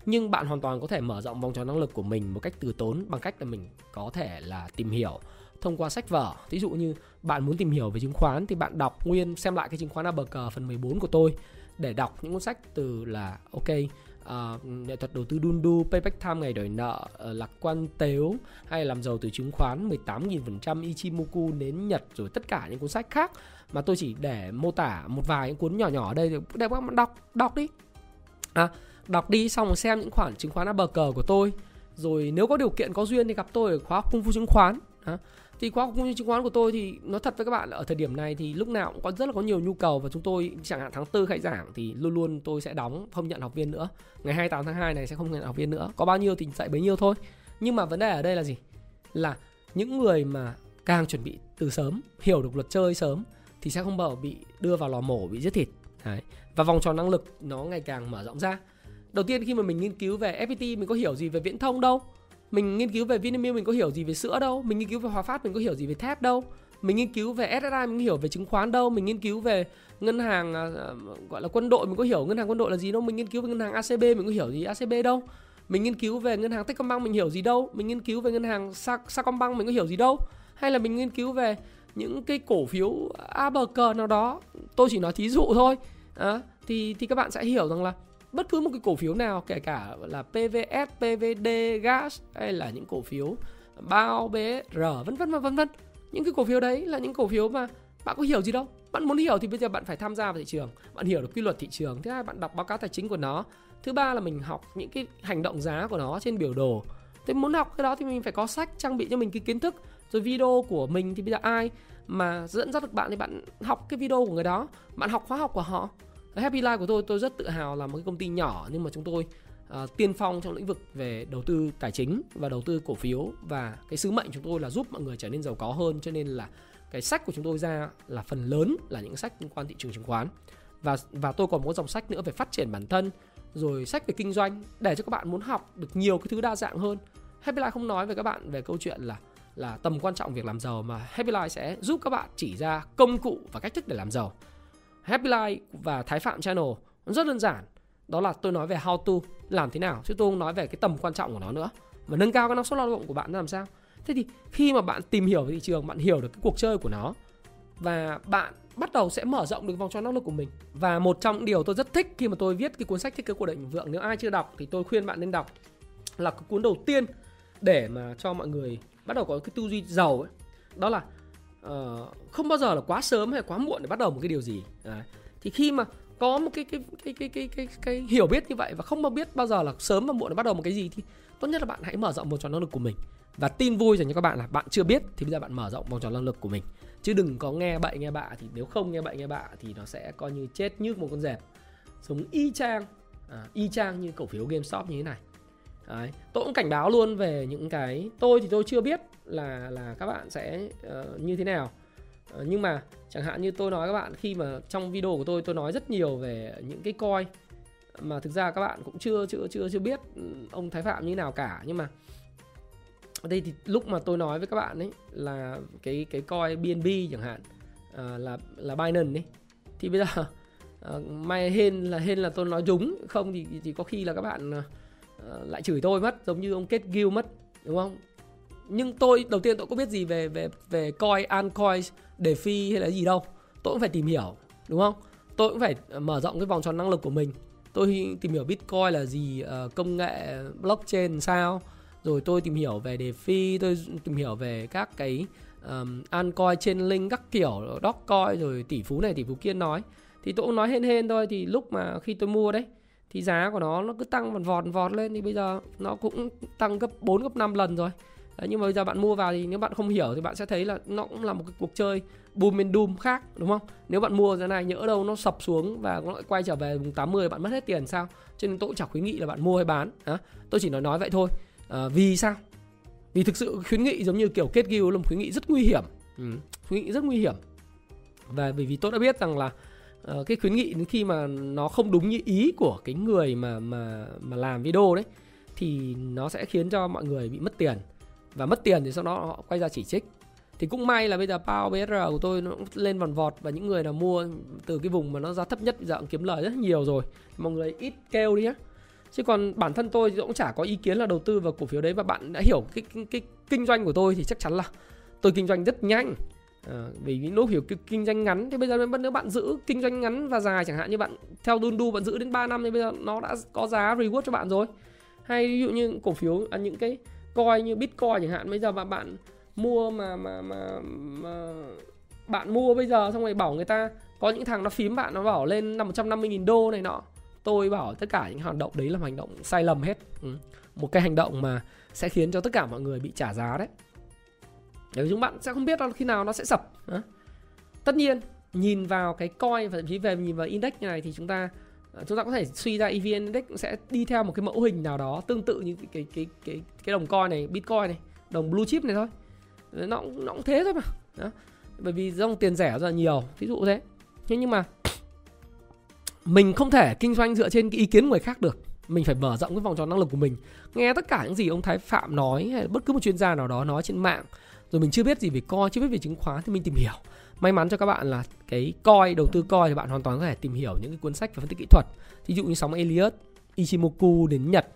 Nhưng bạn hoàn toàn có thể mở rộng vòng tròn năng lực của mình một cách từ tốn bằng cách là mình có thể là tìm hiểu thông qua sách vở. Ví dụ như bạn muốn tìm hiểu về chứng khoán thì bạn đọc nguyên xem lại cái chứng khoán ABG phần 14 của tôi để đọc những cuốn sách từ là ok uh, nghệ thuật đầu tư đun đu, payback time ngày đổi nợ, uh, lạc quan tếu hay làm giàu từ chứng khoán 18.000% Ichimoku nến Nhật rồi tất cả những cuốn sách khác. Mà tôi chỉ để mô tả một vài những cuốn nhỏ nhỏ ở đây để các bạn đọc đọc đi. À, đọc đi xong rồi xem những khoản chứng khoán cờ của tôi. Rồi nếu có điều kiện có duyên thì gặp tôi ở khóa cung phu chứng khoán. À, thì khóa học chứng khoán của tôi thì nó thật với các bạn là ở thời điểm này thì lúc nào cũng có, rất là có nhiều nhu cầu và chúng tôi chẳng hạn tháng tư khai giảng thì luôn luôn tôi sẽ đóng, không nhận học viên nữa. Ngày 28 tháng 2 này sẽ không nhận học viên nữa. Có bao nhiêu thì dạy bấy nhiêu thôi. Nhưng mà vấn đề ở đây là gì? Là những người mà càng chuẩn bị từ sớm, hiểu được luật chơi sớm thì sẽ không bao bị đưa vào lò mổ, bị giết thịt. Đấy. và vòng tròn năng lực nó ngày càng mở rộng ra. Đầu tiên khi mà mình nghiên cứu về FPT mình có hiểu gì về viễn thông đâu? Mình nghiên cứu về Vinamilk mình có hiểu gì về sữa đâu. Mình nghiên cứu về Hòa Phát mình có hiểu gì về thép đâu. Mình nghiên cứu về SSI mình có hiểu về chứng khoán đâu. Mình nghiên cứu về ngân hàng uh, gọi là quân đội mình có hiểu ngân hàng quân đội là gì đâu. Mình nghiên cứu về ngân hàng ACB mình có hiểu gì ACB đâu. Mình nghiên cứu về ngân hàng Techcombank mình hiểu gì đâu. Mình nghiên cứu về ngân hàng Sa Sacombank mình có hiểu gì đâu. Hay là mình nghiên cứu về những cái cổ phiếu ABC nào đó. Tôi chỉ nói thí dụ thôi. À, thì thì các bạn sẽ hiểu rằng là bất cứ một cái cổ phiếu nào kể cả là PVS, PVD, gas hay là những cổ phiếu bao BR vân vân và vân vân. Những cái cổ phiếu đấy là những cổ phiếu mà bạn có hiểu gì đâu. Bạn muốn hiểu thì bây giờ bạn phải tham gia vào thị trường, bạn hiểu được quy luật thị trường. Thứ hai bạn đọc báo cáo tài chính của nó. Thứ ba là mình học những cái hành động giá của nó trên biểu đồ. Thế muốn học cái đó thì mình phải có sách trang bị cho mình cái kiến thức. Rồi video của mình thì bây giờ ai mà dẫn dắt được bạn thì bạn học cái video của người đó, bạn học khóa học của họ Happy Life của tôi tôi rất tự hào là một cái công ty nhỏ nhưng mà chúng tôi uh, tiên phong trong lĩnh vực về đầu tư tài chính và đầu tư cổ phiếu. Và cái sứ mệnh chúng tôi là giúp mọi người trở nên giàu có hơn cho nên là cái sách của chúng tôi ra là phần lớn là những sách liên quan thị trường chứng khoán. Và và tôi còn có dòng sách nữa về phát triển bản thân rồi sách về kinh doanh để cho các bạn muốn học được nhiều cái thứ đa dạng hơn. Happy Life không nói về các bạn về câu chuyện là là tầm quan trọng việc làm giàu mà Happy Life sẽ giúp các bạn chỉ ra công cụ và cách thức để làm giàu. Happy Life và Thái Phạm Channel rất đơn giản. Đó là tôi nói về how to làm thế nào chứ tôi không nói về cái tầm quan trọng của nó nữa. Mà nâng cao cái năng suất lao động của bạn làm sao? Thế thì khi mà bạn tìm hiểu về thị trường, bạn hiểu được cái cuộc chơi của nó và bạn bắt đầu sẽ mở rộng được vòng tròn năng lực của mình. Và một trong những điều tôi rất thích khi mà tôi viết cái cuốn sách thiết kế cuộc đời thịnh vượng nếu ai chưa đọc thì tôi khuyên bạn nên đọc là cái cuốn đầu tiên để mà cho mọi người bắt đầu có cái tư duy giàu ấy. Đó là uh, không bao giờ là quá sớm hay quá muộn để bắt đầu một cái điều gì. Đấy. Thì khi mà có một cái cái cái cái cái cái, cái hiểu biết như vậy và không bao biết bao giờ là sớm và muộn để bắt đầu một cái gì thì tốt nhất là bạn hãy mở rộng vòng tròn năng lực của mình và tin vui dành cho các bạn là bạn chưa biết thì bây giờ bạn mở rộng vòng tròn năng lực của mình chứ đừng có nghe bậy nghe bạ thì nếu không nghe bậy nghe bạ thì nó sẽ coi như chết như một con dẹp sống y chang à, y chang như cổ phiếu GameStop như thế này Đấy. tôi cũng cảnh báo luôn về những cái tôi thì tôi chưa biết là là các bạn sẽ uh, như thế nào uh, nhưng mà chẳng hạn như tôi nói các bạn khi mà trong video của tôi tôi nói rất nhiều về những cái coi mà thực ra các bạn cũng chưa chưa chưa chưa biết ừ, ông Thái Phạm như nào cả nhưng mà ở đây thì lúc mà tôi nói với các bạn ấy là cái cái coi BNB chẳng hạn uh, là là Binance ấy thì bây giờ uh, may hên là hên là tôi nói đúng không thì thì có khi là các bạn uh, Ờ, lại chửi tôi mất giống như ông kết Gil mất đúng không? Nhưng tôi đầu tiên tôi có biết gì về về về coin altcoin phi hay là gì đâu. Tôi cũng phải tìm hiểu đúng không? Tôi cũng phải mở rộng cái vòng tròn năng lực của mình. Tôi tìm hiểu bitcoin là gì ờ, công nghệ blockchain sao? Rồi tôi tìm hiểu về đề phi tôi tìm hiểu về các cái um, altcoin trên link các kiểu dogecoin rồi tỷ phú này tỷ phú kia nói. Thì tôi cũng nói hên hên thôi thì lúc mà khi tôi mua đấy thì giá của nó nó cứ tăng vọt vọt vọt lên thì bây giờ nó cũng tăng gấp 4 gấp 5 lần rồi Đấy, nhưng mà bây giờ bạn mua vào thì nếu bạn không hiểu thì bạn sẽ thấy là nó cũng là một cái cuộc chơi boom and doom khác đúng không? Nếu bạn mua giá này nhỡ đâu nó sập xuống và nó lại quay trở về vùng 80 bạn mất hết tiền sao? Cho nên tôi cũng chẳng khuyến nghị là bạn mua hay bán. À, tôi chỉ nói nói vậy thôi à, vì sao vì thực sự khuyến nghị giống như kiểu kết ghiu là một khuyến nghị rất nguy hiểm ừ, khuyến nghị rất nguy hiểm và bởi vì tôi đã biết rằng là uh, cái khuyến nghị khi mà nó không đúng như ý của cái người mà mà mà làm video đấy thì nó sẽ khiến cho mọi người bị mất tiền. Và mất tiền thì sau đó họ quay ra chỉ trích. Thì cũng may là bây giờ PAO BR của tôi nó cũng lên vòn vọt và những người nào mua từ cái vùng mà nó giá thấp nhất bây giờ cũng kiếm lời rất nhiều rồi. Mọi người ít kêu đi nhé chứ còn bản thân tôi cũng chả có ý kiến là đầu tư vào cổ phiếu đấy. Và bạn đã hiểu cái, cái, cái kinh doanh của tôi thì chắc chắn là tôi kinh doanh rất nhanh à, vì những lúc hiểu kinh doanh ngắn thì bây giờ nếu bạn giữ kinh doanh ngắn và dài chẳng hạn như bạn theo đun đu bạn giữ đến 3 năm thì bây giờ nó đã có giá reward cho bạn rồi. Hay ví dụ như cổ phiếu à, những cái coi như bitcoin chẳng hạn bây giờ mà bạn mua mà mà mà, mà bạn mua bây giờ xong rồi bảo người ta có những thằng nó phím bạn nó bảo lên năm 150 nghìn đô này nọ. Tôi bảo tất cả những hành động đấy là hành động sai lầm hết. Ừ. một cái hành động mà sẽ khiến cho tất cả mọi người bị trả giá đấy nếu chúng bạn sẽ không biết khi nào nó sẽ sập. Tất nhiên nhìn vào cái coin và thậm chí về nhìn vào index như này thì chúng ta à, chúng ta có thể suy ra EVN index sẽ đi theo một cái mẫu hình nào đó tương tự như cái cái cái cái, cái đồng coin này bitcoin này đồng blue chip này thôi. Nó nó cũng thế thôi mà. Đó. bởi vì dòng tiền rẻ rất là nhiều ví dụ thế. Thế nhưng mà mình không thể kinh doanh dựa trên cái ý kiến của người khác được. Mình phải mở rộng cái vòng tròn năng lực của mình. Nghe tất cả những gì ông thái phạm nói hay bất cứ một chuyên gia nào đó nói trên mạng rồi mình chưa biết gì về coi chưa biết về chứng khoán thì mình tìm hiểu. May mắn cho các bạn là cái coi đầu tư coi thì bạn hoàn toàn có thể tìm hiểu những cái cuốn sách về phân tích kỹ thuật. Ví dụ như sóng Elliott Ichimoku đến Nhật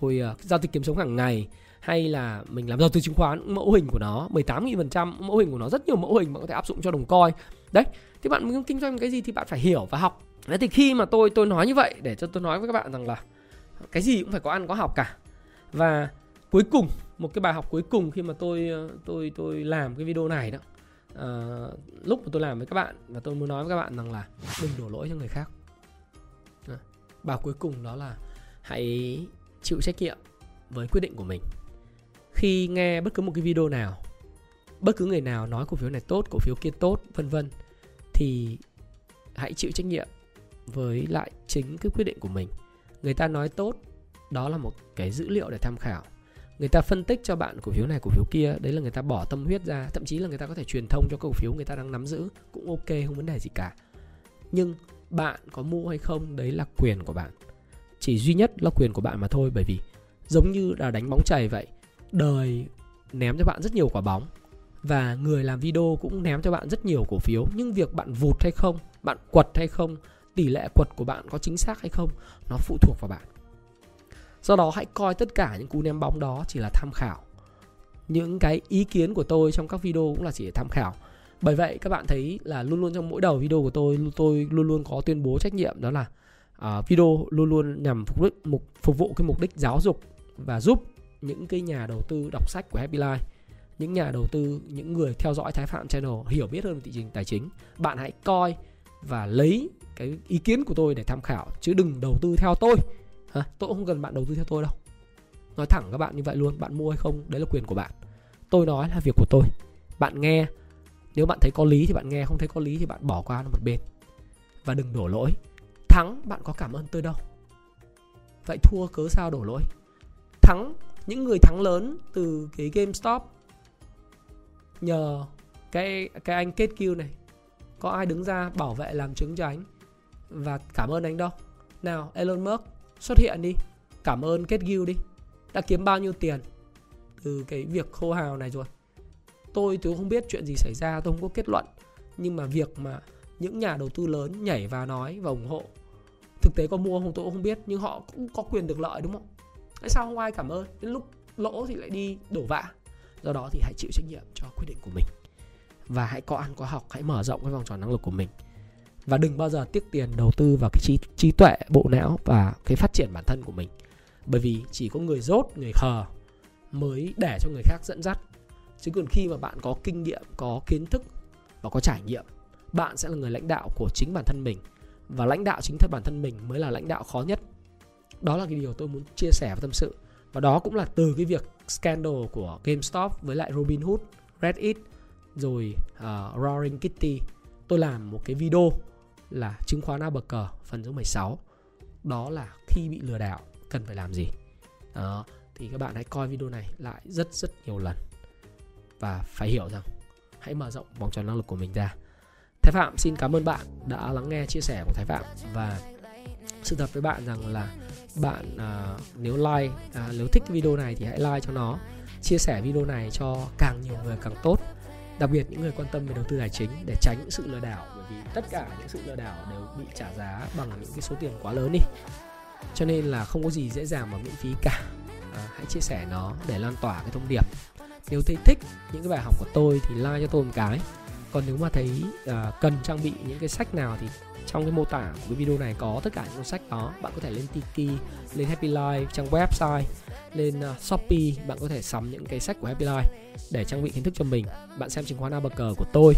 rồi uh, giao dịch kiếm sống hàng ngày hay là mình làm đầu tư chứng khoán mẫu hình của nó 18.000% mẫu hình của nó rất nhiều mẫu hình mà có thể áp dụng cho đồng coi đấy thì bạn muốn kinh doanh cái gì thì bạn phải hiểu và học. Đấy thì khi mà tôi tôi nói như vậy để cho tôi nói với các bạn rằng là cái gì cũng phải có ăn có học cả. Và cuối cùng một cái bài học cuối cùng khi mà tôi ờ, tôi tôi làm cái video này đó. à, lúc mà tôi làm với các bạn và tôi muốn nói với các bạn rằng là đừng đổ lỗi cho người khác. À, bài cuối cùng đó là hãy chịu trách nhiệm với quyết định của mình. Khi nghe bất cứ một cái video nào, bất cứ người nào nói cổ phiếu này tốt, cổ phiếu kia tốt, vân vân thì hãy chịu trách nhiệm với lại chính cái quyết định của mình người ta nói tốt đó là một cái dữ liệu để tham khảo người ta phân tích cho bạn cổ phiếu này, cổ phiếu kia, đấy là người ta bỏ tâm huyết ra, thậm chí là người ta có thể truyền thông cho cổ phiếu người ta đang nắm giữ, cũng ok, không vấn đề gì cả. Nhưng bạn có mua hay không, đấy là quyền của bạn. Chỉ duy nhất là quyền của bạn mà thôi, bởi vì giống như là đánh bóng chày vậy, đời ném cho bạn rất nhiều quả bóng và người làm video cũng ném cho bạn rất nhiều cổ phiếu. Nhưng việc bạn vụt hay không, bạn quật hay không, tỷ lệ quật của bạn có chính xác hay không, nó phụ thuộc vào bạn do đó hãy coi tất cả những cú ném bóng đó chỉ là tham khảo. Những cái ý kiến của tôi trong các video cũng là chỉ để tham khảo. Bởi vậy các bạn thấy là luôn luôn trong mỗi đầu video của tôi tôi luôn luôn có tuyên bố trách nhiệm đó là uh, video luôn luôn nhằm phục vụ mục phục vụ cái mục đích giáo dục và giúp những cái nhà đầu tư đọc sách của Happy Life những nhà đầu tư những người theo dõi Thái Phạm Channel hiểu biết hơn về thị trường tài chính. Bạn hãy coi và lấy cái ý kiến của tôi để tham khảo chứ đừng đầu tư theo tôi. Hả? tôi cũng không cần bạn đầu tư theo tôi đâu. Nói thẳng các bạn như vậy luôn, bạn mua hay không, đấy là quyền của bạn. Tôi nói là việc của tôi. Bạn nghe, nếu bạn thấy có lý thì bạn nghe, không thấy có lý thì bạn bỏ qua một bên. Và đừng đổ lỗi. Thắng, bạn có cảm ơn tôi đâu. Vậy thua cớ sao đổ lỗi? Thắng, những người thắng lớn từ cái GameStop, nhờ cái cái anh kết kill này, có ai đứng ra bảo vệ làm chứng cho anh? Và cảm ơn anh đâu. Nào, Elon Musk xuất hiện đi. Cảm ơn kết guild đi. Đã kiếm bao nhiêu tiền? Từ cái việc khô hào này rồi. Tôi tôi không biết chuyện gì xảy ra, tôi không có kết luận. Nhưng mà việc mà những nhà đầu tư lớn nhảy vào nói và ủng hộ. Thực tế có mua không tôi cũng không biết, nhưng họ cũng có quyền được lợi đúng không? Tại sao không ai cảm ơn? Đến lúc lỗ thì lại đi đổ vạ. Do đó thì hãy chịu trách nhiệm cho quyết định của mình. Và hãy có ăn có học, hãy mở rộng cái vòng tròn năng lực của mình và đừng bao giờ tiếc tiền đầu tư vào cái trí, trí tuệ bộ não và cái phát triển bản thân của mình. Bởi vì chỉ có người dốt người khờ mới để cho người khác dẫn dắt. Chứ còn khi mà bạn có kinh nghiệm có kiến thức và có trải nghiệm bạn sẽ là người lãnh đạo của chính bản thân mình. Và lãnh đạo chính thân bản thân mình mới là lãnh đạo khó nhất. Đó là cái điều tôi muốn chia sẻ và tâm sự. Và đó cũng là từ cái việc scandal của GameStop với lại Robinhood, Reddit rồi uh, Roaring Kitty. Tôi làm một cái video là chứng khoán A bậc cờ phần số 16 đó là khi bị lừa đảo cần phải làm gì? Đó thì các bạn hãy coi video này lại rất rất nhiều lần. Và phải hiểu rằng hãy mở rộng vòng tròn năng lực của mình ra. Thái Phạm xin cảm ơn bạn đã lắng nghe chia sẻ của Thái Phạm. Và sự thật với bạn rằng là bạn à, nếu like à, nếu thích video này thì hãy like cho nó. Chia sẻ video này cho càng nhiều người càng tốt. Đặc biệt những người quan tâm về đầu tư tài chính để tránh những sự lừa đảo vì tất cả những sự lừa đảo đều bị trả giá bằng những cái số tiền quá lớn đi. Cho nên là không có gì dễ dàng mà miễn phí cả. À, hãy chia sẻ nó để lan tỏa cái thông điệp. Nếu thấy thích những cái bài học của tôi thì like cho tôi một cái. Còn nếu mà thấy à, cần trang bị những cái sách nào thì trong cái mô tả của cái video này có tất cả những cuốn sách đó bạn có thể lên Tiki lên Happy Life trang website lên uh, Shopee bạn có thể sắm những cái sách của Happy Life để trang bị kiến thức cho mình. Bạn xem chứng khoán abc của tôi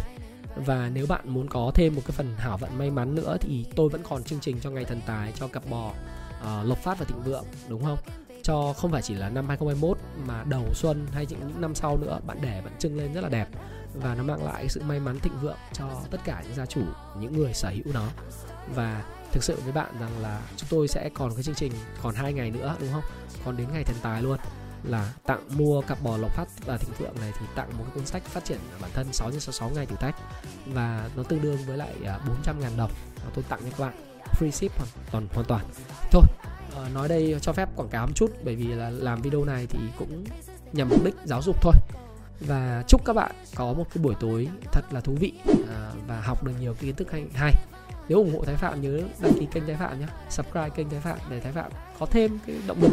và nếu bạn muốn có thêm một cái phần hảo vận may mắn nữa thì tôi vẫn còn chương trình cho ngày thần tài cho cặp bò uh, lộc phát và thịnh vượng đúng không? Cho không phải chỉ là năm 2021 mà đầu xuân hay những năm sau nữa bạn để bạn trưng lên rất là đẹp. Và nó mang lại sự may mắn thịnh vượng cho tất cả những gia chủ những người sở hữu nó. Và thực sự với bạn rằng là chúng tôi sẽ còn cái chương trình còn hai ngày nữa đúng không? Còn đến ngày thần tài luôn là tặng mua cặp bò lộc phát và thịnh vượng này thì tặng một cái cuốn sách phát triển bản thân 6 x 66 ngày thử thách. Và nó tương đương với lại 400 à, ngàn đồng. Và tôi tặng cho các bạn free ship hoàn toàn hoàn toàn. Thôi ờ, nói đây cho phép quảng cáo một chút bởi vì là làm video này thì cũng nhằm mục đích giáo dục thôi. Và chúc các bạn có một cái buổi tối thật là thú vị à, và học được nhiều kiến thức hay hay. Nếu ủng hộ Thái Phạm nhớ đăng ký kênh Thái Phạm nhé subscribe kênh Thái Phạm để Thái Phạm có thêm cái động lực.